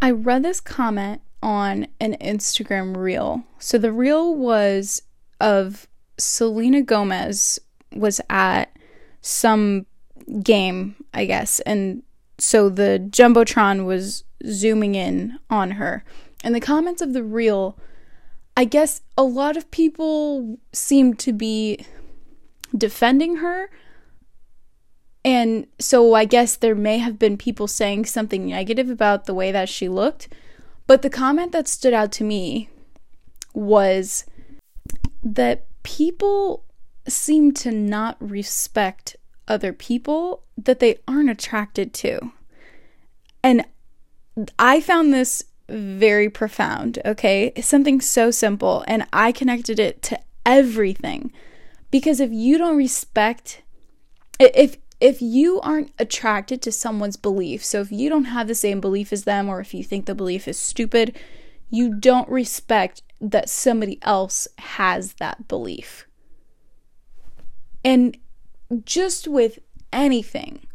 I read this comment on an Instagram reel. So the reel was of Selena Gomez was at some game, I guess, and so the Jumbotron was zooming in on her. And the comments of the reel, I guess a lot of people seemed to be defending her. And so I guess there may have been people saying something negative about the way that she looked. But the comment that stood out to me was that people seem to not respect other people that they aren't attracted to. And I found this very profound, okay? Something so simple, and I connected it to everything. Because if you don't respect, if if you aren't attracted to someone's belief, so if you don't have the same belief as them, or if you think the belief is stupid, you don't respect that somebody else has that belief. And just with anything,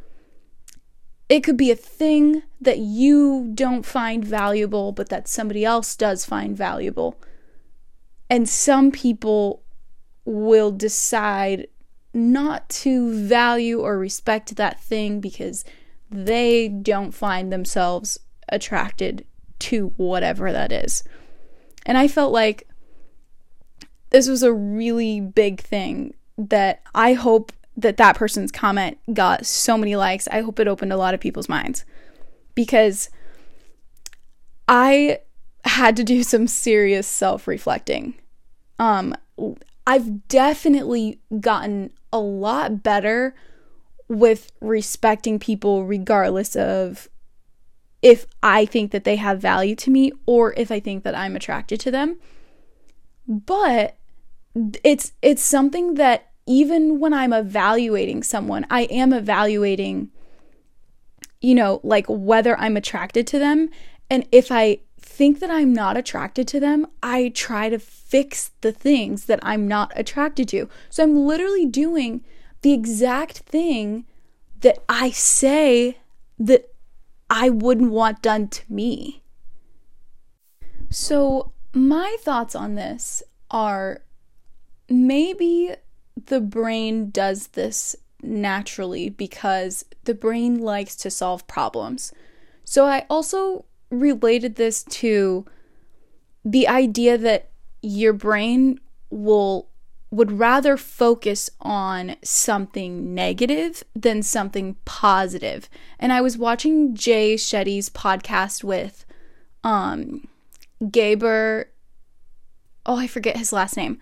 it could be a thing that you don't find valuable, but that somebody else does find valuable. And some people will decide not to value or respect that thing because they don't find themselves attracted to whatever that is. And I felt like this was a really big thing that I hope that that person's comment got so many likes. I hope it opened a lot of people's minds because I had to do some serious self-reflecting. Um I've definitely gotten a lot better with respecting people regardless of if I think that they have value to me or if I think that I'm attracted to them. But it's it's something that even when I'm evaluating someone, I am evaluating, you know, like whether I'm attracted to them. And if I think that I'm not attracted to them, I try to fix the things that I'm not attracted to. So I'm literally doing the exact thing that I say that I wouldn't want done to me. So, my thoughts on this are maybe the brain does this naturally because the brain likes to solve problems. So I also related this to the idea that your brain will would rather focus on something negative than something positive. And I was watching Jay Shetty's podcast with um Gabor oh I forget his last name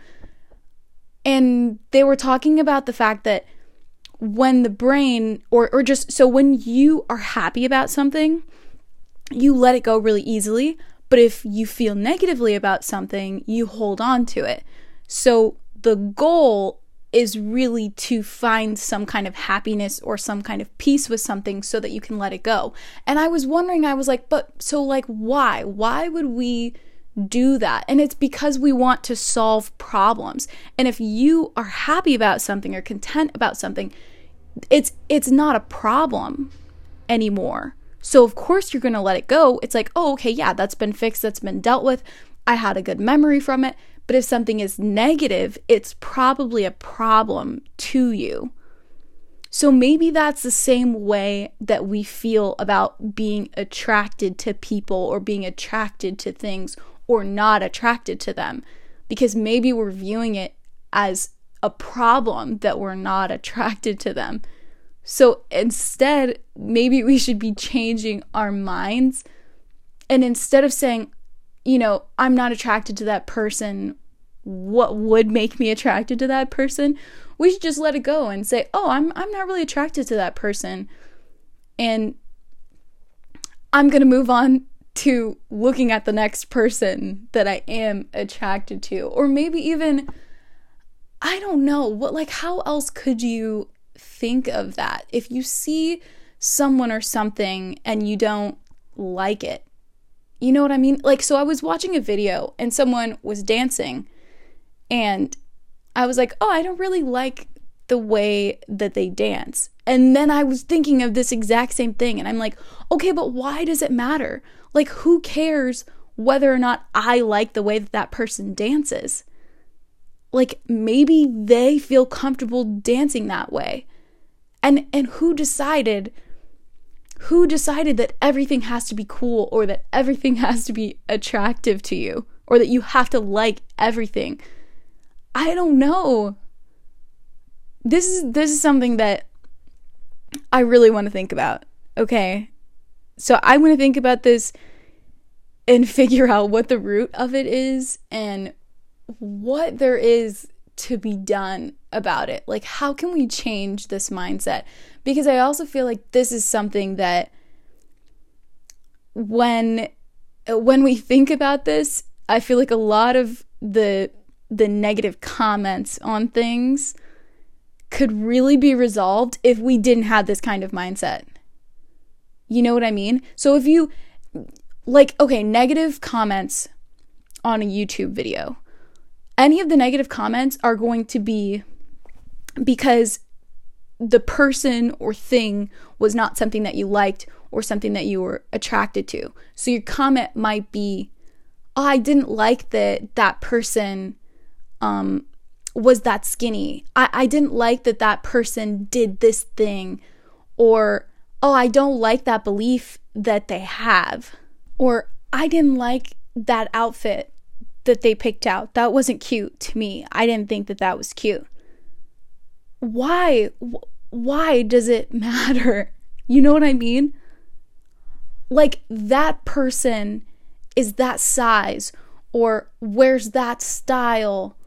and they were talking about the fact that when the brain or or just so when you are happy about something you let it go really easily but if you feel negatively about something you hold on to it so the goal is really to find some kind of happiness or some kind of peace with something so that you can let it go. And I was wondering, I was like, but so, like, why? Why would we do that. And it's because we want to solve problems. And if you are happy about something or content about something, it's it's not a problem anymore. So of course you're going to let it go. It's like, "Oh, okay, yeah, that's been fixed, that's been dealt with. I had a good memory from it." But if something is negative, it's probably a problem to you. So maybe that's the same way that we feel about being attracted to people or being attracted to things or not attracted to them because maybe we're viewing it as a problem that we're not attracted to them. So instead, maybe we should be changing our minds and instead of saying, you know, I'm not attracted to that person, what would make me attracted to that person? We should just let it go and say, "Oh, I'm I'm not really attracted to that person." And I'm going to move on to looking at the next person that I am attracted to. Or maybe even, I don't know, what, like, how else could you think of that? If you see someone or something and you don't like it, you know what I mean? Like, so I was watching a video and someone was dancing and I was like, oh, I don't really like the way that they dance. And then I was thinking of this exact same thing. And I'm like, okay, but why does it matter? Like, who cares whether or not I like the way that that person dances? Like, maybe they feel comfortable dancing that way. And, and who decided who decided that everything has to be cool or that everything has to be attractive to you or that you have to like everything? I don't know. This is this is something that I really want to think about. Okay. So I'm going to think about this and figure out what the root of it is and what there is to be done about it. Like, how can we change this mindset? Because I also feel like this is something that when when we think about this, I feel like a lot of the the negative comments on things could really be resolved if we didn't have this kind of mindset. You know what I mean? So if you like okay, negative comments on a YouTube video any of the negative comments are going to be because the person or thing was not something that you liked or something that you were attracted to. So your comment might be, "Oh, I didn't like that that person um was that skinny. I I didn't like that that person did this thing." Or, "Oh, I don't like that belief that they have." Or, "I didn't like that outfit that they picked out. That wasn't cute to me. I didn't think that that was cute. Why? Why does it matter? You know what I mean? Like that person is that size or wears that style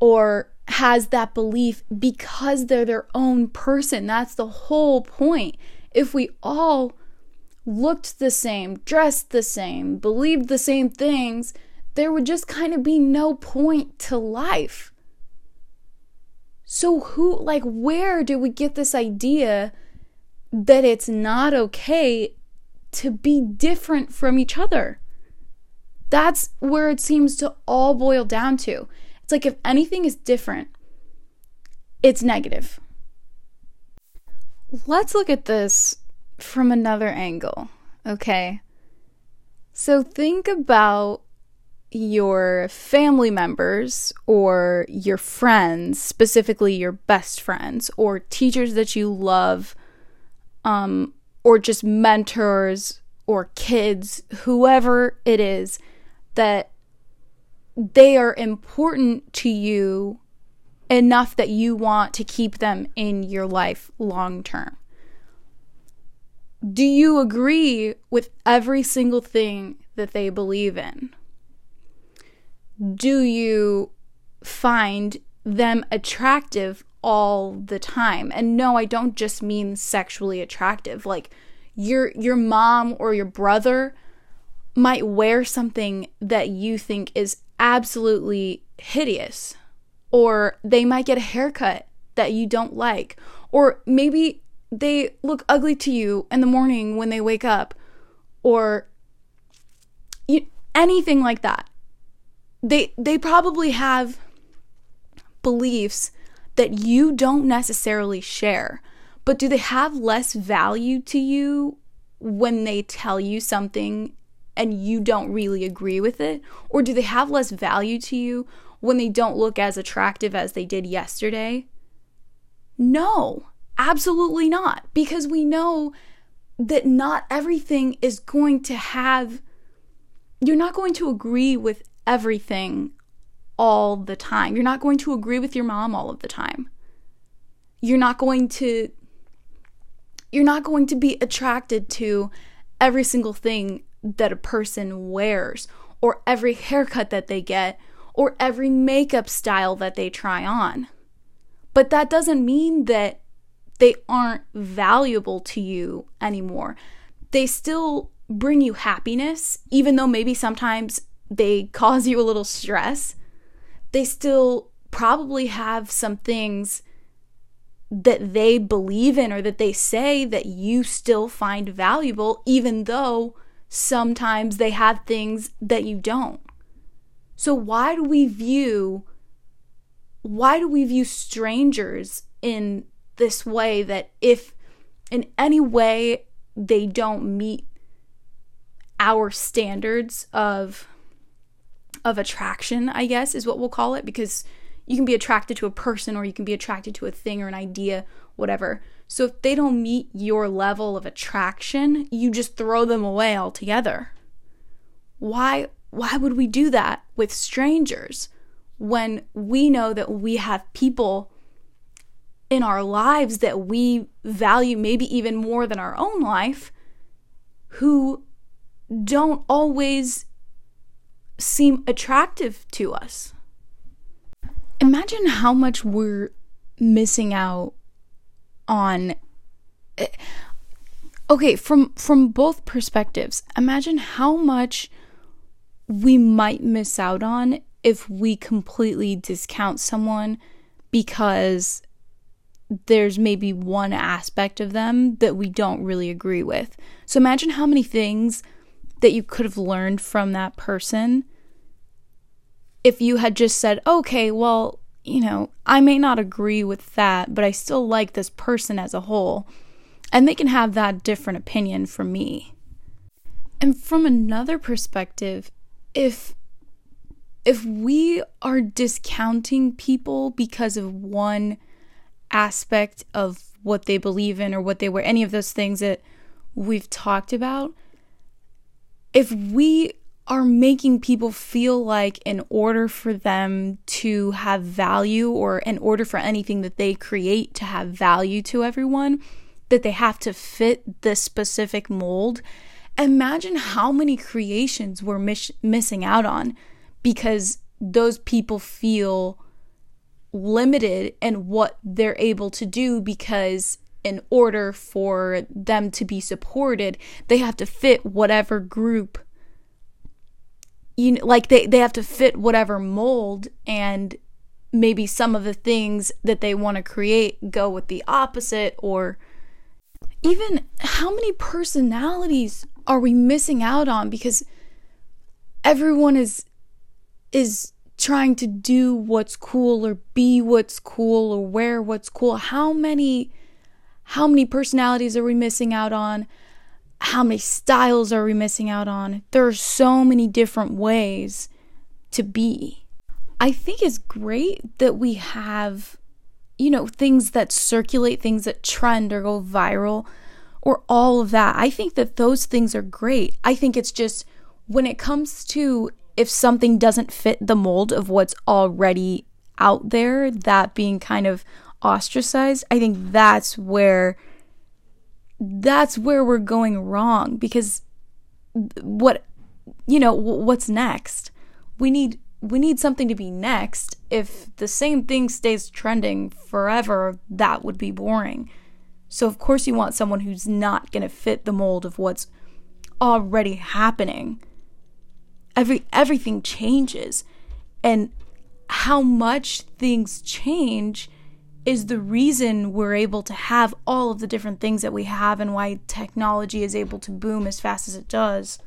or has that belief because they're their own person. That's the whole point. If we all looked the same, dressed the same, believed the same things, there would just kind of be no point to life. So, who, like, where do we get this idea that it's not okay to be different from each other? That's where it seems to all boil down to. It's like if anything is different, it's negative. Let's look at this from another angle, okay? So think about your family members or your friends, specifically your best friends, or teachers that you love, um, or just mentors or kids, whoever it is, that they are important to you enough that you want to keep them in your life long term. Do you agree with every single thing that they believe in? Do you find them attractive all the time? And no, I don't just mean sexually attractive. Like your your mom or your brother might wear something that you think is absolutely hideous or they might get a haircut that you don't like or maybe they look ugly to you in the morning when they wake up or you, anything like that they they probably have beliefs that you don't necessarily share. But do they have less value to you when they tell you something and you don't really agree with it? Or do they have less value to you when they don't look as attractive as they did yesterday? No, absolutely not. Because we know that not everything is going to have, you're not going to agree with everything all the time. You're not going to agree with your mom all of the time. You're not going to you're not going to be attracted to every single thing that a person wears or every haircut that they get or every makeup style that they try on. But that doesn't mean that they aren't valuable to you anymore. They still bring you happiness, even though maybe sometimes they cause you a little stress, they still probably have some things that they believe in or that they say that you still find valuable, even though sometimes they have things that you don't. So, why do we view why do we view strangers in this way that if in any way they don't meet our standards of of attraction, I guess is what we'll call it because you can be attracted to a person or you can be attracted to a thing or an idea, whatever. So if they don't meet your level of attraction, you just throw them away altogether. Why why would we do that with strangers when we know that we have people in our lives that we value maybe even more than our own life who don't always seem attractive to us. Imagine how much we're missing out on eh, okay from from both perspectives imagine how much we might miss out on if we completely discount someone because there's maybe one aspect of them that we don't really agree with. So imagine how many things that you could have learned from that person if you had just said, okay, well, you know, I may not agree with that, but I still like this person as a whole. And they can have that different opinion from me. And from another perspective, if if we are discounting people because of one aspect of what they believe in or what they were any of those things that we've talked about, if we are making people feel like in order for them to have value or in order for anything that they create to have value to everyone that they have to fit this specific mold imagine how many creations we're mis- missing out on because those people feel limited in what they're able to do because in order for them to be supported they have to fit whatever group you know, like they, they have to fit whatever mold and maybe some of the things that they want to create go with the opposite or even how many personalities are we missing out on because everyone is is trying to do what's cool or be what's cool or wear what's cool. How many how many personalities are we missing out on how many styles are we missing out on? There are so many different ways to be. I think it's great that we have, you know, things that circulate, things that trend or go viral, or all of that. I think that those things are great. I think it's just when it comes to if something doesn't fit the mold of what's already out there, that being kind of ostracized, I think that's where that's where we're going wrong because what you know what's next? We need we need something to be next. If the same thing stays trending forever that would be boring. So of course you want someone who's not going to fit the mold of what's already happening. Every everything changes. And how much things change is the reason we're able to have all of the different things that we have and why technology is able to boom as fast as it does.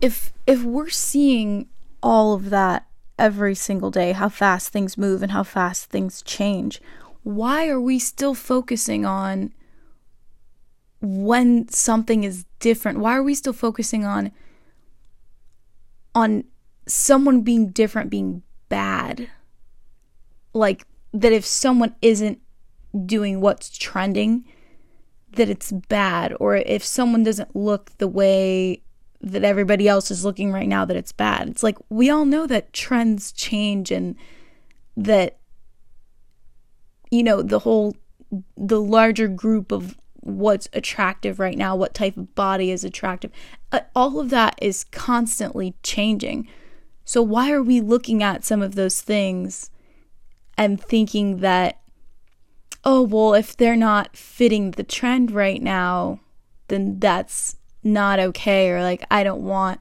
If if we're seeing all of that every single day, how fast things move and how fast things change, why are we still focusing on when something is different? Why are we still focusing on on someone being different being bad? Like that if someone isn't doing what's trending that it's bad or if someone doesn't look the way that everybody else is looking right now that it's bad. It's like we all know that trends change and that you know the whole the larger group of what's attractive right now, what type of body is attractive. Uh, all of that is constantly changing. So why are we looking at some of those things and thinking that oh, well, if they're not fitting the trend right now, then that's not okay. Or like, I don't want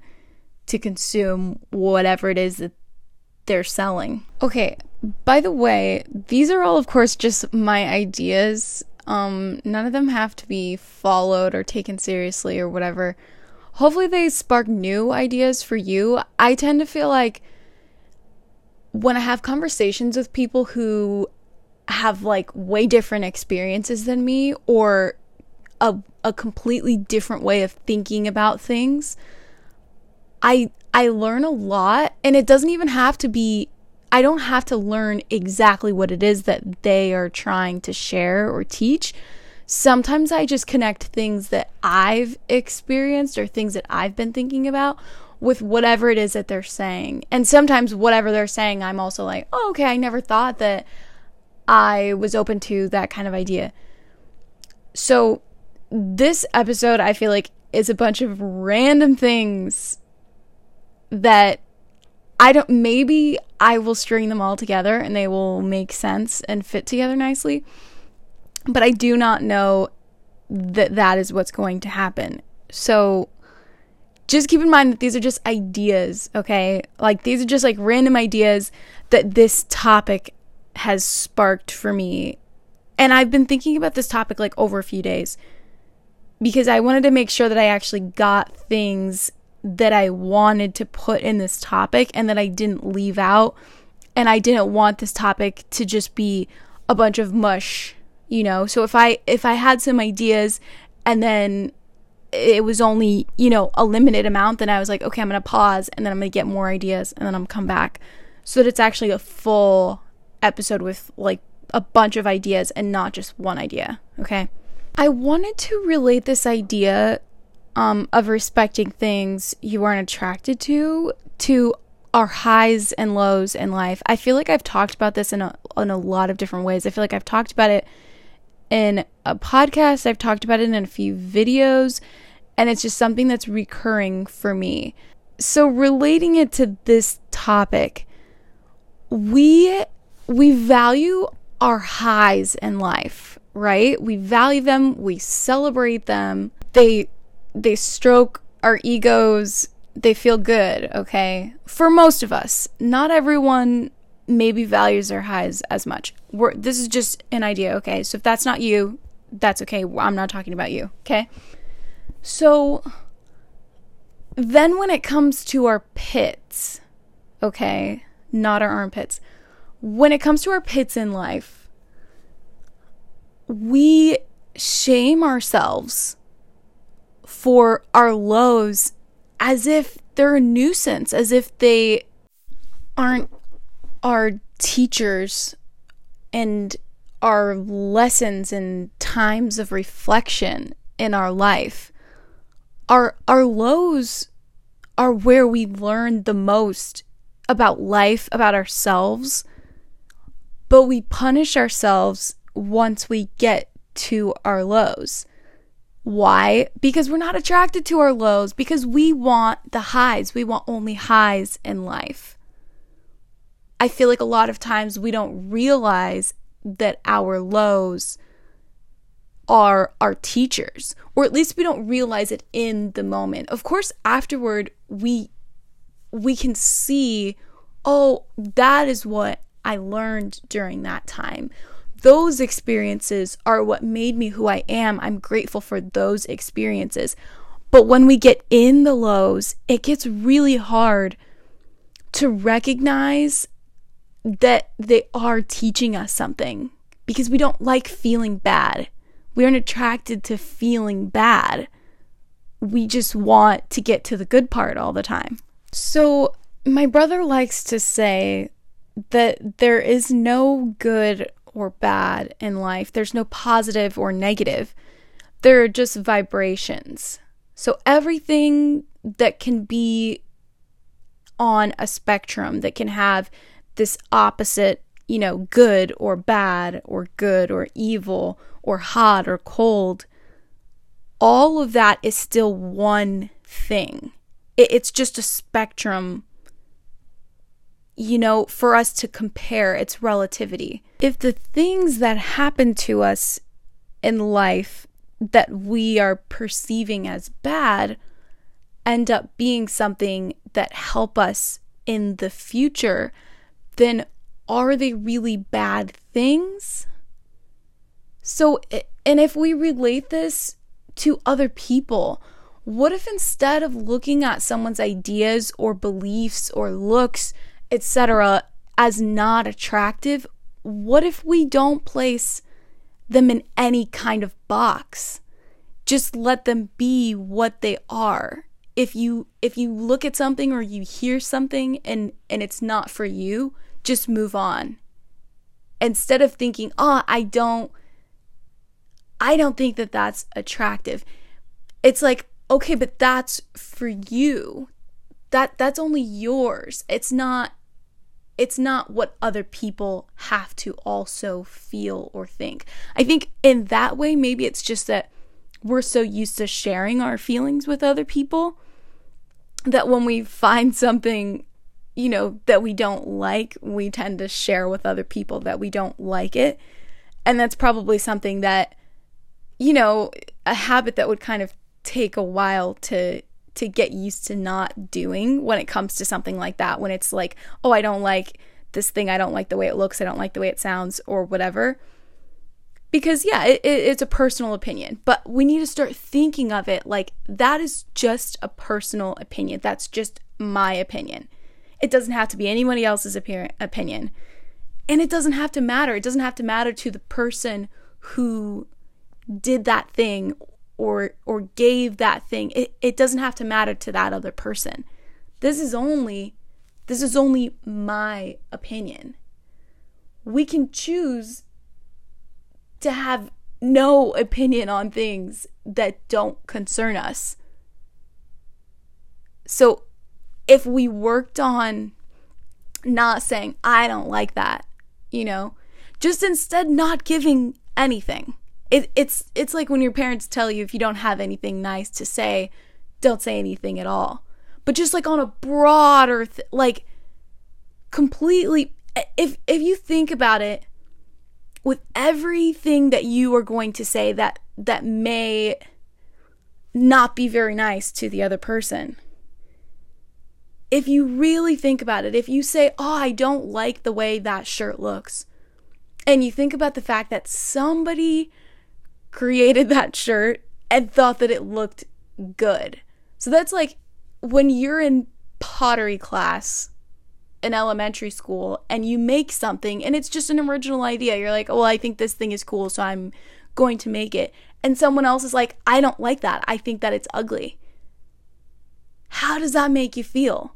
to consume whatever it is that they're selling. Okay, by the way, these are all, of course, just my ideas. Um, none of them have to be followed or taken seriously or whatever. Hopefully, they spark new ideas for you. I tend to feel like when I have conversations with people who have like way different experiences than me or a a completely different way of thinking about things. I I learn a lot and it doesn't even have to be I don't have to learn exactly what it is that they are trying to share or teach. Sometimes I just connect things that I've experienced or things that I've been thinking about with whatever it is that they're saying. And sometimes whatever they're saying, I'm also like, oh, okay, I never thought that I was open to that kind of idea. So, this episode, I feel like, is a bunch of random things that I don't, maybe I will string them all together and they will make sense and fit together nicely. But I do not know that that is what's going to happen. So, just keep in mind that these are just ideas, okay? Like, these are just like random ideas that this topic has sparked for me. And I've been thinking about this topic like over a few days because I wanted to make sure that I actually got things that I wanted to put in this topic and that I didn't leave out. And I didn't want this topic to just be a bunch of mush, you know? So if I if I had some ideas and then it was only, you know, a limited amount, then I was like, okay, I'm going to pause and then I'm going to get more ideas and then I'm come back so that it's actually a full episode with like a bunch of ideas and not just one idea, okay? I wanted to relate this idea um, of respecting things you aren't attracted to to our highs and lows in life. I feel like I've talked about this in a in a lot of different ways. I feel like I've talked about it in a podcast, I've talked about it in a few videos, and it's just something that's recurring for me. So relating it to this topic, we we value our highs in life, right? We value them, we celebrate them. They they stroke our egos, they feel good, okay? For most of us. Not everyone maybe values their highs as much. We're, this is just an idea, okay? So if that's not you, that's okay. I'm not talking about you, okay? So then when it comes to our pits, okay, not our armpits, when it comes to our pits in life, we shame ourselves for our lows as if they're a nuisance, as if they aren't our teachers and our lessons and times of reflection in our life. Our our lows are where we learn the most about life, about ourselves, but we punish ourselves once we get to our lows. Why? Because we're not attracted to our lows, because we want the highs. We want only highs in life. I feel like a lot of times we don't realize that our lows are our teachers, or at least we don't realize it in the moment. Of course, afterward, we we can see, oh, that is what I learned during that time those experiences are what made me who I am. I'm grateful for those experiences. But when we get in the lows, it gets really hard to recognize that they are teaching us something because we don't like feeling bad. We aren't attracted to feeling bad. We just want to get to the good part all the time. So, my brother likes to say that there is no good or bad in life. There's no positive or negative. There are just vibrations. So everything that can be on a spectrum that can have this opposite, you know, good or bad or good or evil or hot or cold, all of that is still one thing. It's just a spectrum you know, for us to compare its relativity. If the things that happen to us in life that we are perceiving as bad end up being something that help us in the future, then are they really bad things? So, and if we relate this to other people, what if instead of looking at someone's ideas or beliefs or looks etc., as not attractive, what if we don't place them in any kind of box? Just let them be what they are. If you if you look at something or you hear something and and it's not for you, just move on. Instead of thinking, "Oh, I don't I don't think that that's attractive." It's like, "Okay, but that's for you. That that's only yours. It's not it's not what other people have to also feel or think. I think in that way, maybe it's just that we're so used to sharing our feelings with other people that when we find something, you know, that we don't like, we tend to share with other people that we don't like it. And that's probably something that, you know, a habit that would kind of take a while to to get used to not doing when it comes to something like that. When it's like, oh, I don't like this thing, I don't like the way it looks, I don't like the way it sounds, or whatever. Because, yeah, it, it, it's a personal opinion, but we need to start thinking of it like that is just a personal opinion. That's just my opinion. It doesn't have to be anybody else's opinion. And it doesn't have to matter. It doesn't have to matter to the person who did that thing or or gave that thing. It, it doesn't have to matter to that other person. This is only this is only my opinion. We can choose to have no opinion on things that don't concern us. So if we worked on not saying i don't like that you know just instead not giving anything it, it's it's like when your parents tell you if you don't have anything nice to say, don't say anything at all. But just like on a broader th- like completely if if you think about it with everything that you are going to say that that may not be very nice to the other person. If you really think about it, if you say, "Oh, I don't like the way that shirt looks." And you think about the fact that somebody created that shirt and thought that it looked good. So that's like when you're in pottery class in elementary school and you make something and it's just an original idea. You're like, "Oh, well, I think this thing is cool, so I'm going to make it." And someone else is like, "I don't like that. I think that it's ugly." How does that make you feel?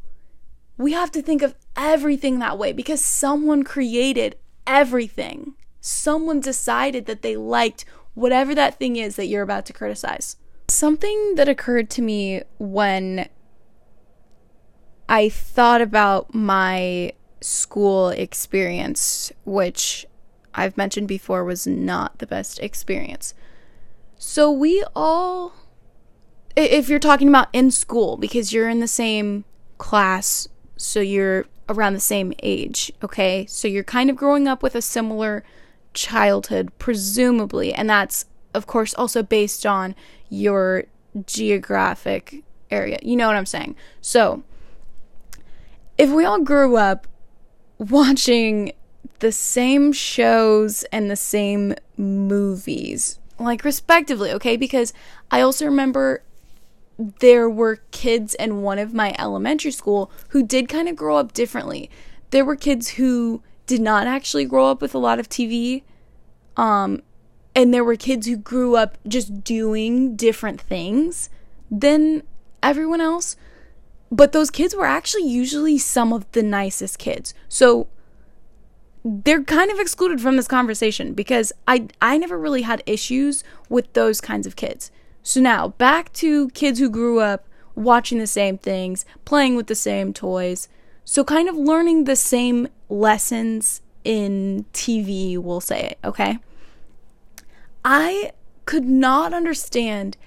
We have to think of everything that way because someone created everything. Someone decided that they liked whatever that thing is that you're about to criticize. Something that occurred to me when I thought about my school experience, which I've mentioned before was not the best experience. So we all, if you're talking about in school, because you're in the same class, so you're around the same age, okay? So you're kind of growing up with a similar childhood, presumably. And that's, of course, also based on your geographic area. You know what I'm saying? So, if we all grew up watching the same shows and the same movies, like respectively, okay? Because I also remember there were kids in one of my elementary school who did kind of grow up differently. There were kids who did not actually grow up with a lot of TV. Um, and there were kids who grew up just doing different things than everyone else. But those kids were actually usually some of the nicest kids. So they're kind of excluded from this conversation because I I never really had issues with those kinds of kids. So now back to kids who grew up watching the same things, playing with the same toys. So kind of learning the same lessons in TV, we'll say okay? I could not understand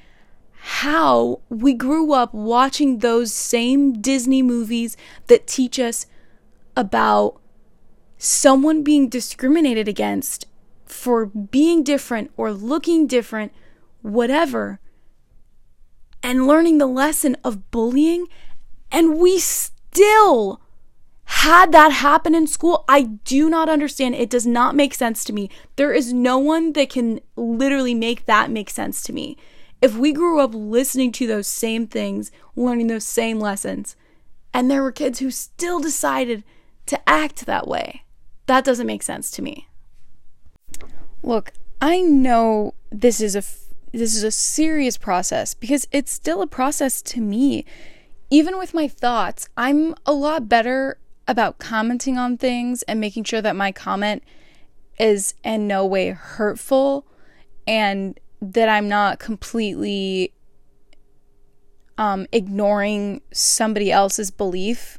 how we grew up watching those same Disney movies that teach us about someone being discriminated against for being different or looking different, whatever, and learning the lesson of bullying, and we still had that happen in school, I do not understand. It does not make sense to me. There is no one that can literally make that make sense to me. If we grew up listening to those same things, learning those same lessons, and there were kids who still decided to act that way, that doesn't make sense to me. Look, I know this is a this is a serious process because it's still a process to me. Even with my thoughts, I'm a lot better about commenting on things and making sure that my comment is in no way hurtful and that I'm not completely um, ignoring somebody else's belief.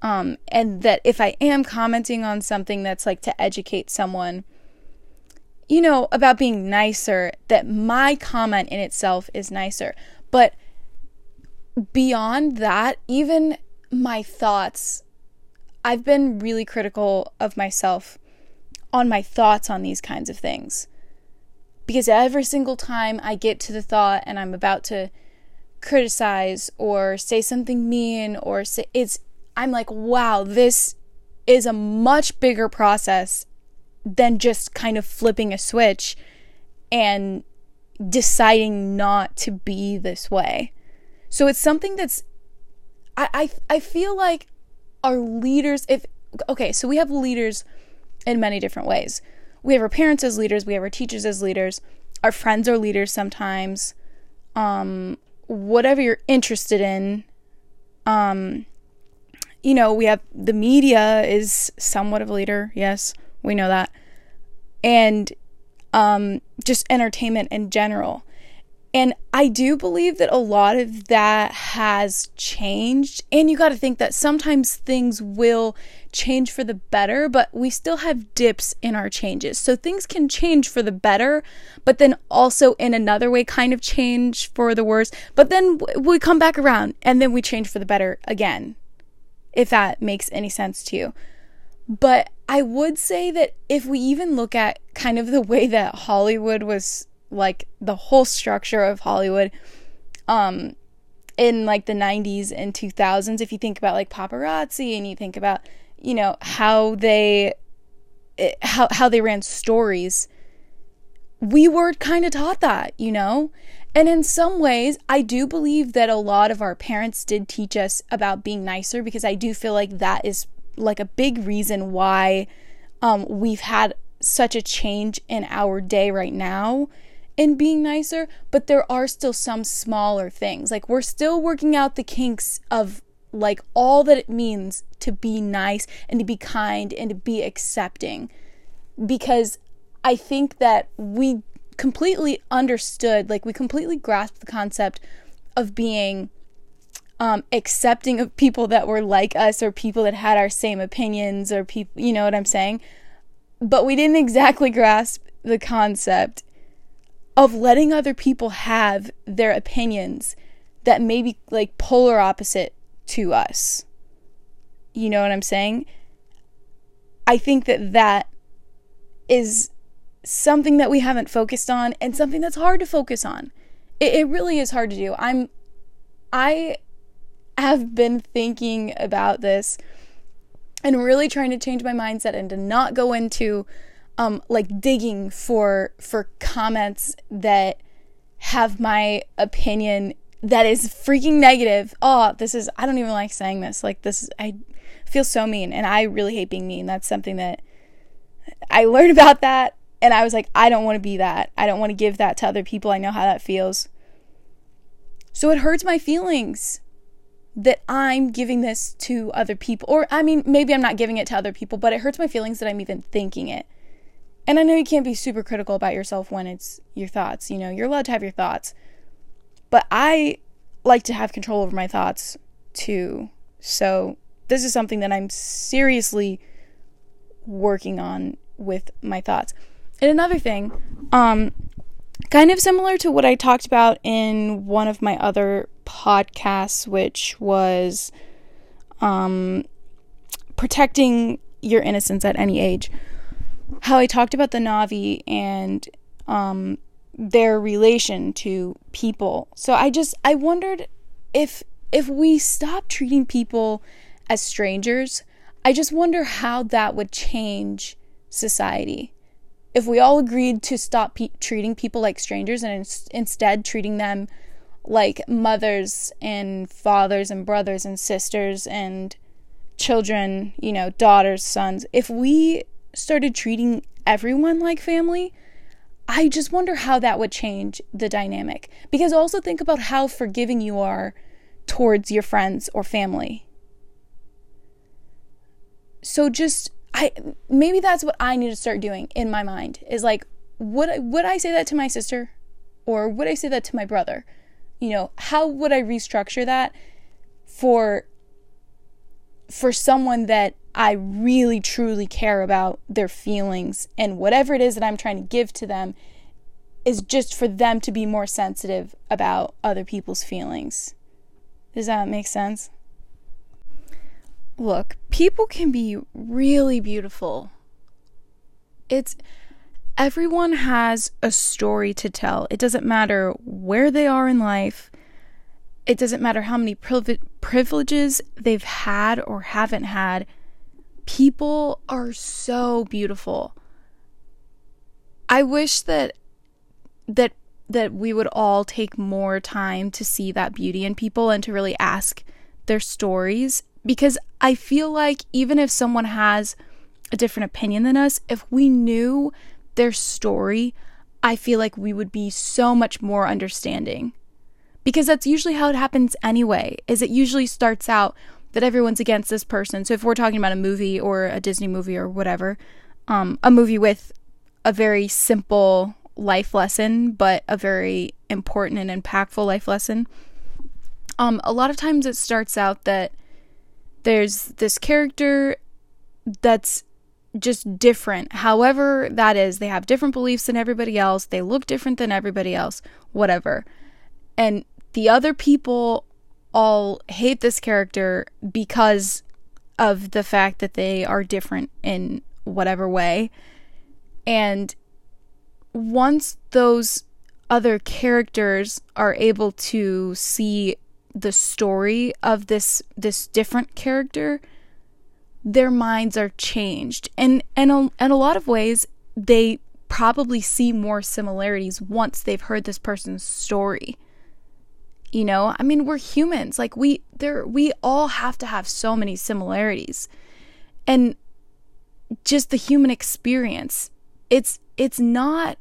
Um, and that if I am commenting on something that's like to educate someone, you know, about being nicer, that my comment in itself is nicer. But beyond that, even my thoughts, I've been really critical of myself on my thoughts on these kinds of things. Because every single time I get to the thought and I'm about to criticize or say something mean or say it's I'm like, wow, this is a much bigger process than just kind of flipping a switch and deciding not to be this way. So it's something that's I I, I feel like our leaders if okay, so we have leaders in many different ways. We have our parents as leaders, we have our teachers as leaders, our friends are leaders sometimes. Um whatever you're interested in um you know, we have the media is somewhat of a leader, yes. We know that. And um, just entertainment in general. And I do believe that a lot of that has changed. And you got to think that sometimes things will change for the better, but we still have dips in our changes. So things can change for the better, but then also in another way kind of change for the worse. But then we come back around and then we change for the better again, if that makes any sense to you. But I would say that if we even look at kind of the way that Hollywood was like the whole structure of Hollywood um in like the 90s and 2000s if you think about like paparazzi and you think about you know how they eh, how how they ran stories we were kind of taught that you know? And in some ways I do believe that a lot of our parents did teach us about being nicer because I do feel like that is like a big reason why um, we've had such a change in our day right now in being nicer, but there are still some smaller things. Like we're still working out the kinks of like all that it means to be nice and to be kind and to be accepting. Because I think that we completely understood, like we completely grasped the concept of being um, accepting of people that were like us or people that had our same opinions or people, you know what I'm saying? But we didn't exactly grasp the concept of letting other people have their opinions that may be like polar opposite to us. You know what I'm saying? I think that that is something that we haven't focused on and something that's hard to focus on. It, it really is hard to do. I'm, I have been thinking about this and really trying to change my mindset and to not go into um like digging for for comments that have my opinion that is freaking negative. Oh, this is I don't even like saying this. Like this is I feel so mean and I really hate being mean. That's something that I learned about that and I was like I don't want to be that. I don't want to give that to other people. I know how that feels. So it hurts my feelings that I'm giving this to other people. Or, I mean, maybe I'm not giving it to other people, but it hurts my feelings that I'm even thinking it. And I know you can't be super critical about yourself when it's your thoughts. You know, you're allowed to have your thoughts. But I like to have control over my thoughts too. So, this is something that I'm seriously working on with my thoughts. And another thing, um, kind of similar to what I talked about in one of my other podcasts, which was um, protecting your innocence at any age. How I talked about the Na'vi and um, their relation to people. So I just I wondered if if we stop treating people as strangers, I just wonder how that would change society if we all agreed to stop pe- treating people like strangers and in- instead treating them like mothers and fathers and brothers and sisters and children, you know, daughters, sons, if we started treating everyone like family, I just wonder how that would change the dynamic. Because also think about how forgiving you are towards your friends or family. So just I maybe that's what I need to start doing in my mind is like would I, would I say that to my sister or would I say that to my brother? You know, how would I restructure that for for someone that I really truly care about their feelings and whatever it is that I'm trying to give to them is just for them to be more sensitive about other people's feelings. Does that make sense? Look, people can be really beautiful. It's everyone has a story to tell. It doesn't matter where they are in life. It doesn't matter how many privileges they've had or haven't had people are so beautiful. I wish that that that we would all take more time to see that beauty in people and to really ask their stories because I feel like even if someone has a different opinion than us, if we knew their story, I feel like we would be so much more understanding. Because that's usually how it happens anyway. Is it usually starts out that everyone's against this person. So if we're talking about a movie or a Disney movie or whatever, um, a movie with a very simple life lesson, but a very important and impactful life lesson. Um, a lot of times it starts out that there's this character that's just different. However, that is, they have different beliefs than everybody else, they look different than everybody else, whatever. And the other people all hate this character because of the fact that they are different in whatever way. And once those other characters are able to see the story of this this different character, their minds are changed. And and in a lot of ways they probably see more similarities once they've heard this person's story you know i mean we're humans. Like we there we all have to have so many similarities. And just the human experience it's it's not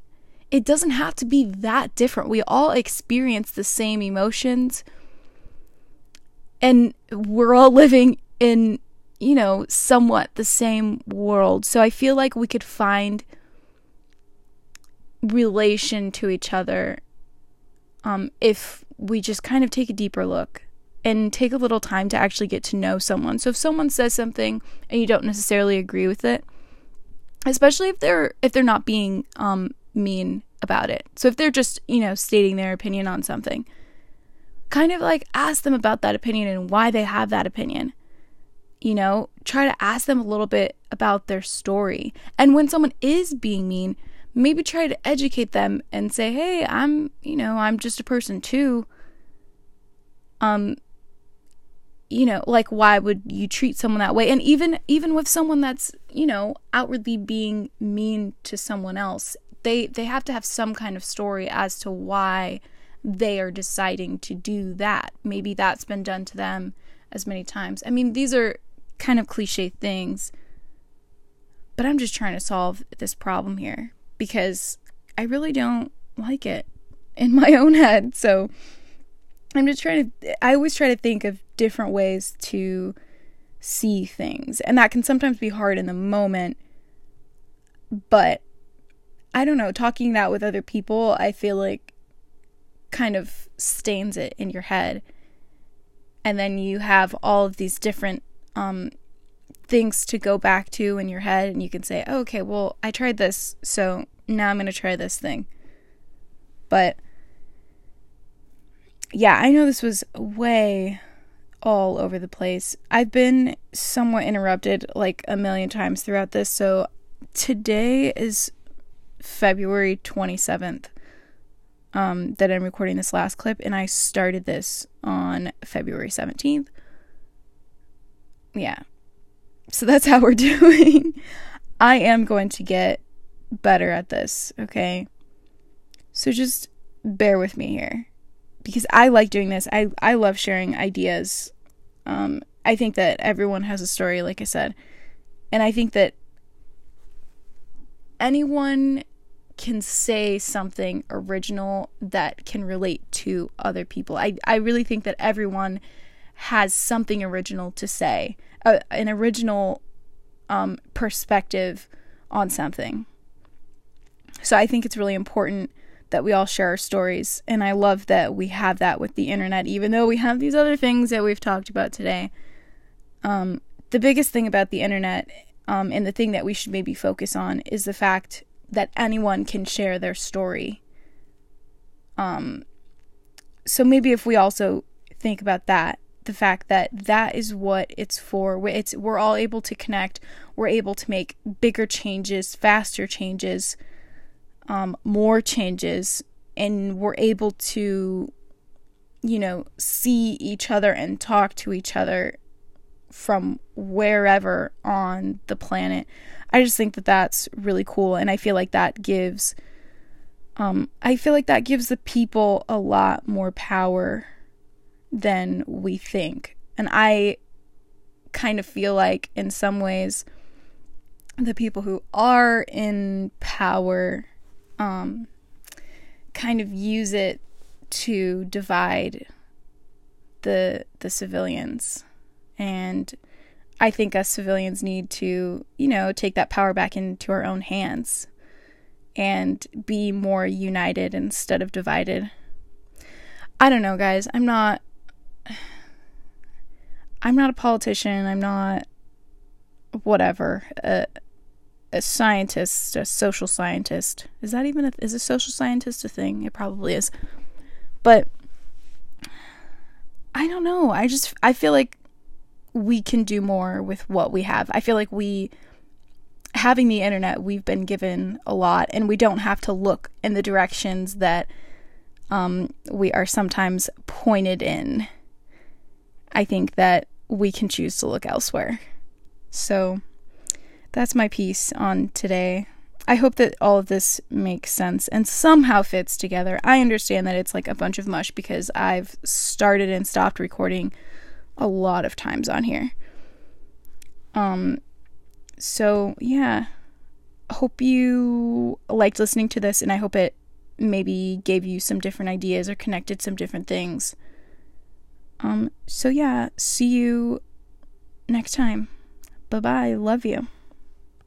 it doesn't have to be that different. We all experience the same emotions. And we're all living in you know somewhat the same world. So i feel like we could find relation to each other um, if we just kind of take a deeper look and take a little time to actually get to know someone. So if someone says something and you don't necessarily agree with it, especially if they're if they're not being um, mean about it. So if they're just, you know, stating their opinion on something, kind of like ask them about that opinion and why they have that opinion. You know, try to ask them a little bit about their story. And when someone is being mean, maybe try to educate them and say, "Hey, I'm, you know, I'm just a person too." Um you know, like why would you treat someone that way? And even even with someone that's, you know, outwardly being mean to someone else, they they have to have some kind of story as to why they are deciding to do that. Maybe that's been done to them as many times. I mean, these are kind of cliche things, but I'm just trying to solve this problem here because I really don't like it in my own head. So I'm just trying to, I always try to think of different ways to see things. And that can sometimes be hard in the moment. But I don't know, talking that with other people, I feel like kind of stains it in your head. And then you have all of these different um, things to go back to in your head, and you can say, oh, okay, well, I tried this, so now I'm going to try this thing. But yeah, I know this was way all over the place. I've been somewhat interrupted like a million times throughout this, so today is February 27th um, that I'm recording this last clip, and I started this on February 17th. Yeah. So that's how we're doing. I am going to get better at this, okay? So just bear with me here. Because I like doing this. I, I love sharing ideas. Um, I think that everyone has a story, like I said. And I think that anyone can say something original that can relate to other people. I, I really think that everyone has something original to say, uh, an original um, perspective on something. So I think it's really important that we all share our stories. And I love that we have that with the internet, even though we have these other things that we've talked about today. Um, the biggest thing about the internet um, and the thing that we should maybe focus on is the fact that anyone can share their story. Um, so maybe if we also think about that, the fact that that is what it's for. It's we're all able to connect. We're able to make bigger changes, faster changes, um, more changes, and we're able to, you know, see each other and talk to each other from wherever on the planet. I just think that that's really cool and I feel like that gives um I feel like that gives the people a lot more power than we think. And I kind of feel like in some ways the people who are in power um kind of use it to divide the the civilians and I think us civilians need to, you know, take that power back into our own hands and be more united instead of divided. I don't know, guys. I'm not I'm not a politician. I'm not whatever. A, a scientist, a social scientist. Is that even a is a social scientist a thing? It probably is. But I don't know. I just I feel like we can do more with what we have. I feel like we, having the internet, we've been given a lot, and we don't have to look in the directions that um, we are sometimes pointed in. I think that we can choose to look elsewhere. So that's my piece on today. I hope that all of this makes sense and somehow fits together. I understand that it's like a bunch of mush because I've started and stopped recording a lot of times on here. Um so yeah, hope you liked listening to this and I hope it maybe gave you some different ideas or connected some different things. Um so yeah, see you next time. Bye-bye. Love you.